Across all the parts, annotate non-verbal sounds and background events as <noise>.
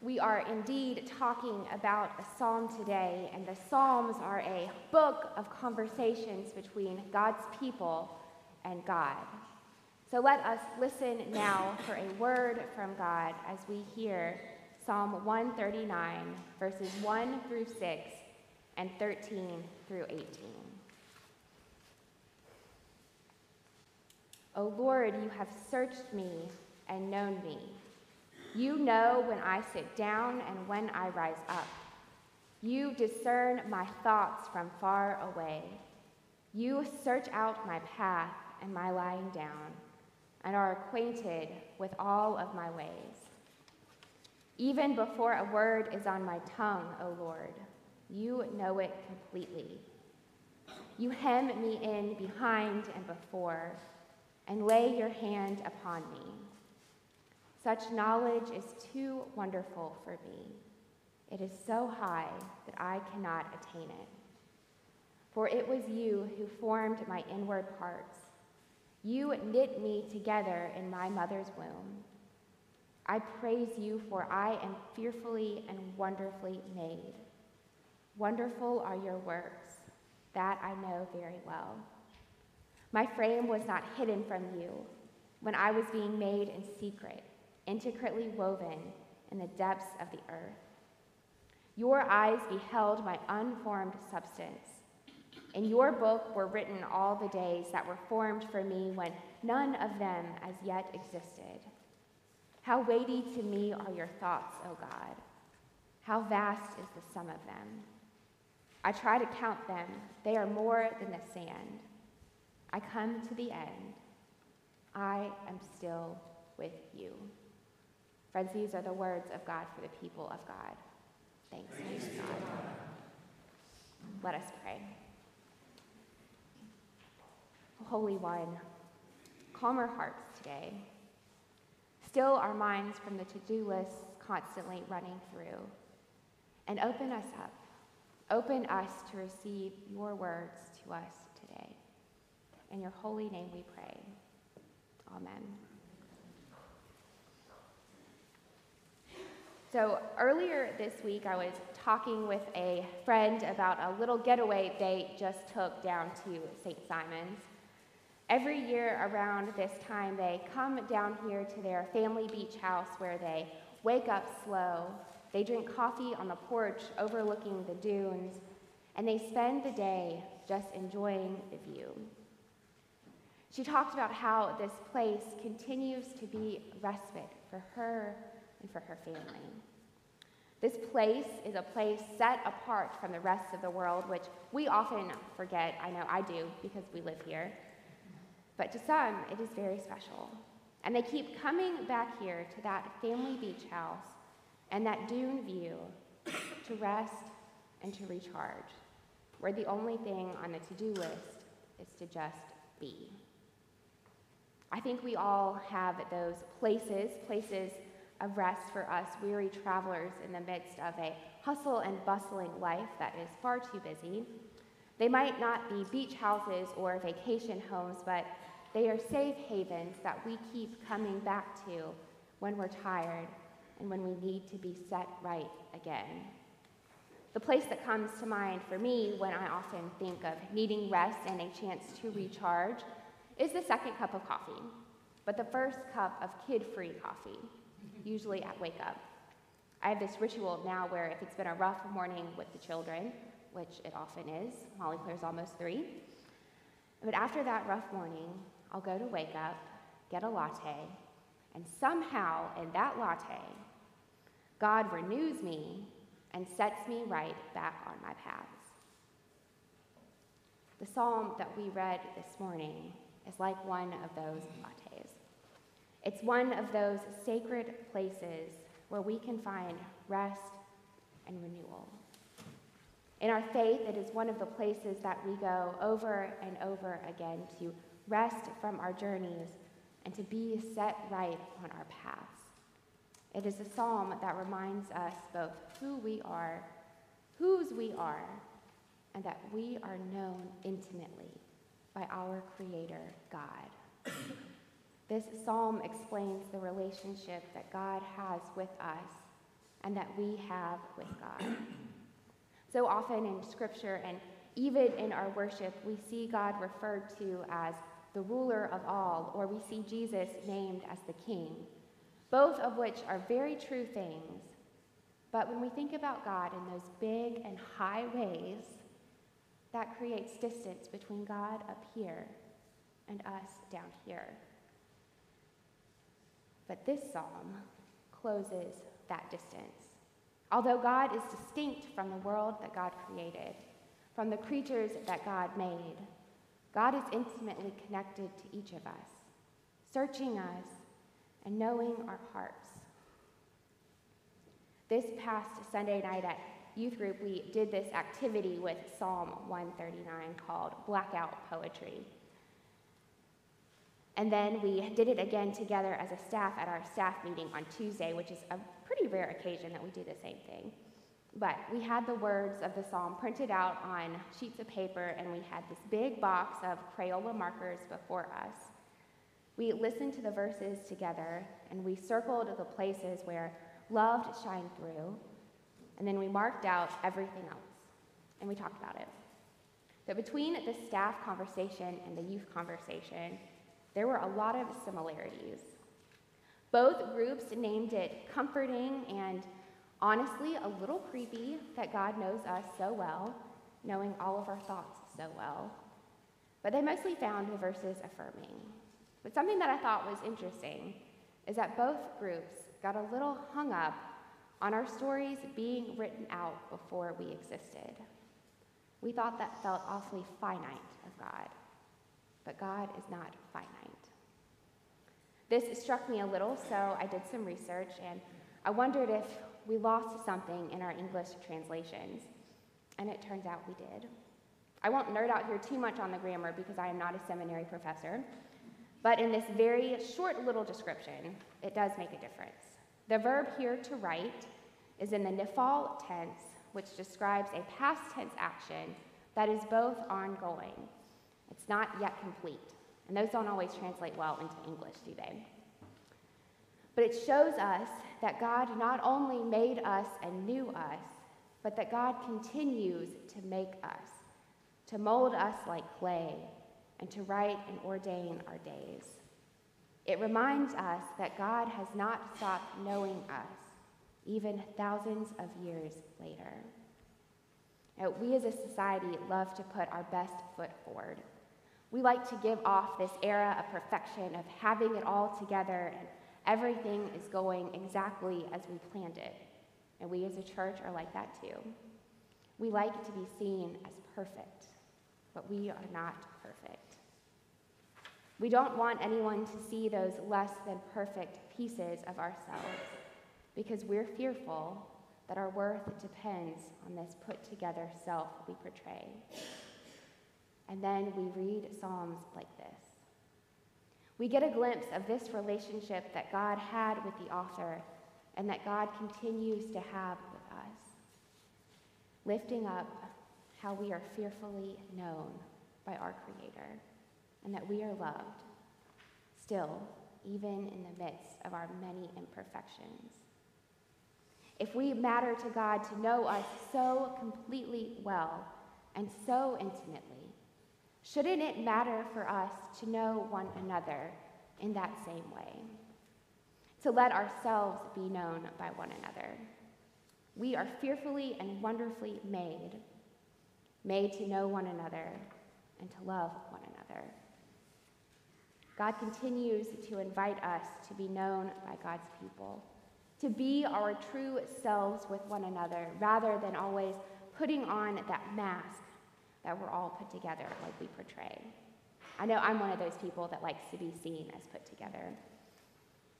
We are indeed talking about a psalm today, and the Psalms are a book of conversations between God's people and God. So let us listen now for a word from God as we hear Psalm 139, verses 1 through 6 and 13 through 18. O Lord, you have searched me and known me. You know when I sit down and when I rise up. You discern my thoughts from far away. You search out my path and my lying down, and are acquainted with all of my ways. Even before a word is on my tongue, O Lord, you know it completely. You hem me in behind and before, and lay your hand upon me. Such knowledge is too wonderful for me. It is so high that I cannot attain it. For it was you who formed my inward parts. You knit me together in my mother's womb. I praise you, for I am fearfully and wonderfully made. Wonderful are your works, that I know very well. My frame was not hidden from you when I was being made in secret intricately woven in the depths of the earth. Your eyes beheld my unformed substance. In your book were written all the days that were formed for me when none of them as yet existed. How weighty to me are your thoughts, O God. How vast is the sum of them. I try to count them, they are more than the sand. I come to the end. I am still with you. Friends, these are the words of God for the people of God. Thanks be to God. Let us pray. Holy One, calm our hearts today. Still our minds from the to do lists constantly running through. And open us up. Open us to receive your words to us today. In your holy name we pray. Amen. So earlier this week, I was talking with a friend about a little getaway they just took down to St. Simons. Every year around this time, they come down here to their family beach house where they wake up slow, they drink coffee on the porch overlooking the dunes, and they spend the day just enjoying the view. She talked about how this place continues to be respite for her and for her family. This place is a place set apart from the rest of the world, which we often forget. I know I do because we live here. But to some, it is very special. And they keep coming back here to that family beach house and that dune view to rest and to recharge, where the only thing on the to do list is to just be. I think we all have those places, places of rest for us weary travelers in the midst of a hustle and bustling life that is far too busy. They might not be beach houses or vacation homes, but they are safe havens that we keep coming back to when we're tired and when we need to be set right again. The place that comes to mind for me when I often think of needing rest and a chance to recharge is the second cup of coffee, but the first cup of kid free coffee usually at wake up. I have this ritual now where if it's been a rough morning with the children, which it often is, Molly Claire's almost three, but after that rough morning, I'll go to wake up, get a latte, and somehow in that latte, God renews me and sets me right back on my paths. The psalm that we read this morning is like one of those lattes. It's one of those sacred places where we can find rest and renewal. In our faith, it is one of the places that we go over and over again to rest from our journeys and to be set right on our paths. It is a psalm that reminds us both who we are, whose we are, and that we are known intimately by our Creator, God. This psalm explains the relationship that God has with us and that we have with God. <clears throat> So often in Scripture and even in our worship, we see God referred to as the ruler of all, or we see Jesus named as the king, both of which are very true things. But when we think about God in those big and high ways, that creates distance between God up here and us down here. But this psalm closes that distance. Although God is distinct from the world that God created, from the creatures that God made, God is intimately connected to each of us, searching us and knowing our hearts. This past Sunday night at youth group, we did this activity with Psalm 139 called Blackout Poetry. And then we did it again together as a staff at our staff meeting on Tuesday, which is a pretty rare occasion that we do the same thing. But we had the words of the psalm printed out on sheets of paper, and we had this big box of Crayola markers before us. We listened to the verses together, and we circled the places where love shined through, and then we marked out everything else, and we talked about it. But between the staff conversation and the youth conversation, there were a lot of similarities. Both groups named it comforting and honestly a little creepy that God knows us so well, knowing all of our thoughts so well. But they mostly found the verses affirming. But something that I thought was interesting is that both groups got a little hung up on our stories being written out before we existed. We thought that felt awfully finite of God, but God is not finite. This struck me a little, so I did some research and I wondered if we lost something in our English translations. And it turns out we did. I won't nerd out here too much on the grammar because I am not a seminary professor. But in this very short little description, it does make a difference. The verb here to write is in the nifal tense, which describes a past tense action that is both ongoing. It's not yet complete. And those don't always translate well into English, do they? But it shows us that God not only made us and knew us, but that God continues to make us, to mold us like clay, and to write and ordain our days. It reminds us that God has not stopped knowing us, even thousands of years later. Now, we as a society love to put our best foot forward we like to give off this era of perfection, of having it all together, and everything is going exactly as we planned it. And we as a church are like that too. We like to be seen as perfect, but we are not perfect. We don't want anyone to see those less than perfect pieces of ourselves because we're fearful that our worth depends on this put together self we portray. And then we read Psalms like this. We get a glimpse of this relationship that God had with the author and that God continues to have with us, lifting up how we are fearfully known by our Creator and that we are loved, still, even in the midst of our many imperfections. If we matter to God to know us so completely well and so intimately, Shouldn't it matter for us to know one another in that same way? To let ourselves be known by one another. We are fearfully and wonderfully made, made to know one another and to love one another. God continues to invite us to be known by God's people, to be our true selves with one another rather than always putting on that mask that we're all put together like we portray. I know I'm one of those people that likes to be seen as put together.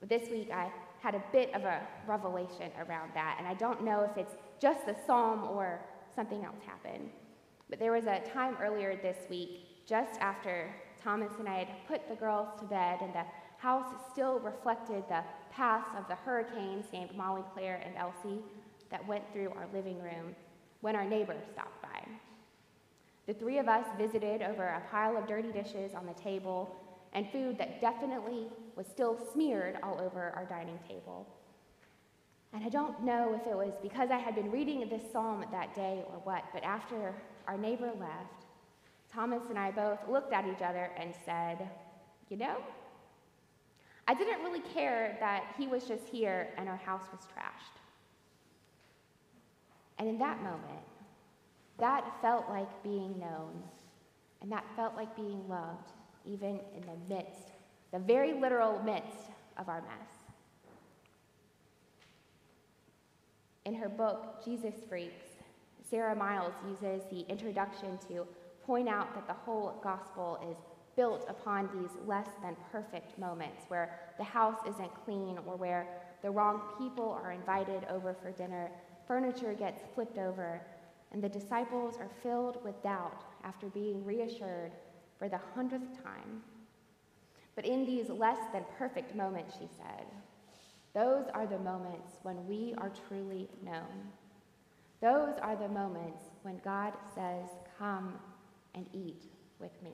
But this week I had a bit of a revelation around that, and I don't know if it's just the psalm or something else happened. But there was a time earlier this week, just after Thomas and I had put the girls to bed, and the house still reflected the paths of the hurricanes named Molly, Claire, and Elsie that went through our living room when our neighbor stopped by. The three of us visited over a pile of dirty dishes on the table and food that definitely was still smeared all over our dining table. And I don't know if it was because I had been reading this psalm that day or what, but after our neighbor left, Thomas and I both looked at each other and said, You know, I didn't really care that he was just here and our house was trashed. And in that moment, that felt like being known, and that felt like being loved, even in the midst, the very literal midst of our mess. In her book, Jesus Freaks, Sara Miles uses the introduction to point out that the whole gospel is built upon these less than perfect moments where the house isn't clean or where the wrong people are invited over for dinner, furniture gets flipped over, and the disciples are filled with doubt after being reassured for the hundredth time. But in these less than perfect moments, she said, those are the moments when we are truly known. Those are the moments when God says, Come and eat with me.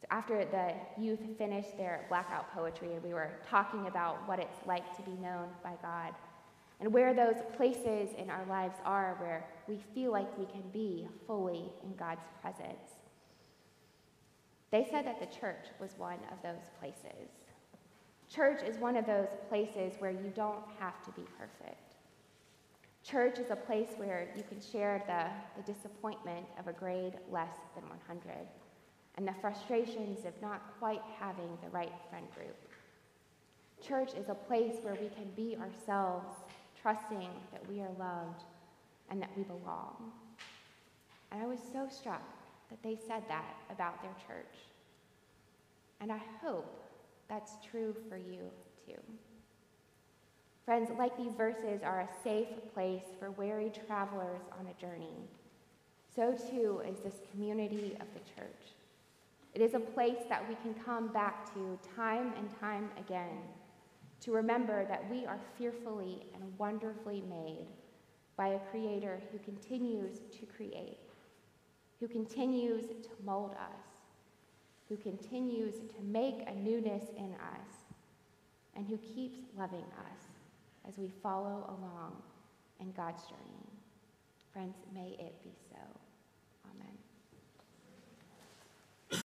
So after the youth finished their blackout poetry, and we were talking about what it's like to be known by God and where those places in our lives are where we feel like we can be fully in God's presence. They said that the church was one of those places. Church is one of those places where you don't have to be perfect. Church is a place where you can share the, the disappointment of a grade less than 100 and the frustrations of not quite having the right friend group. Church is a place where we can be ourselves, trusting that we are loved and that we belong. And I was so struck that they said that about their church. And I hope that's true for you too. Friends, like these verses are a safe place for weary travelers on a journey, so too is this community of the church. It is a place that we can come back to time and time again to remember that we are fearfully and wonderfully made by a creator who continues to create, who continues to mold us, who continues to make a newness in us, and who keeps loving us as we follow along in God's journey. Friends, may it be so.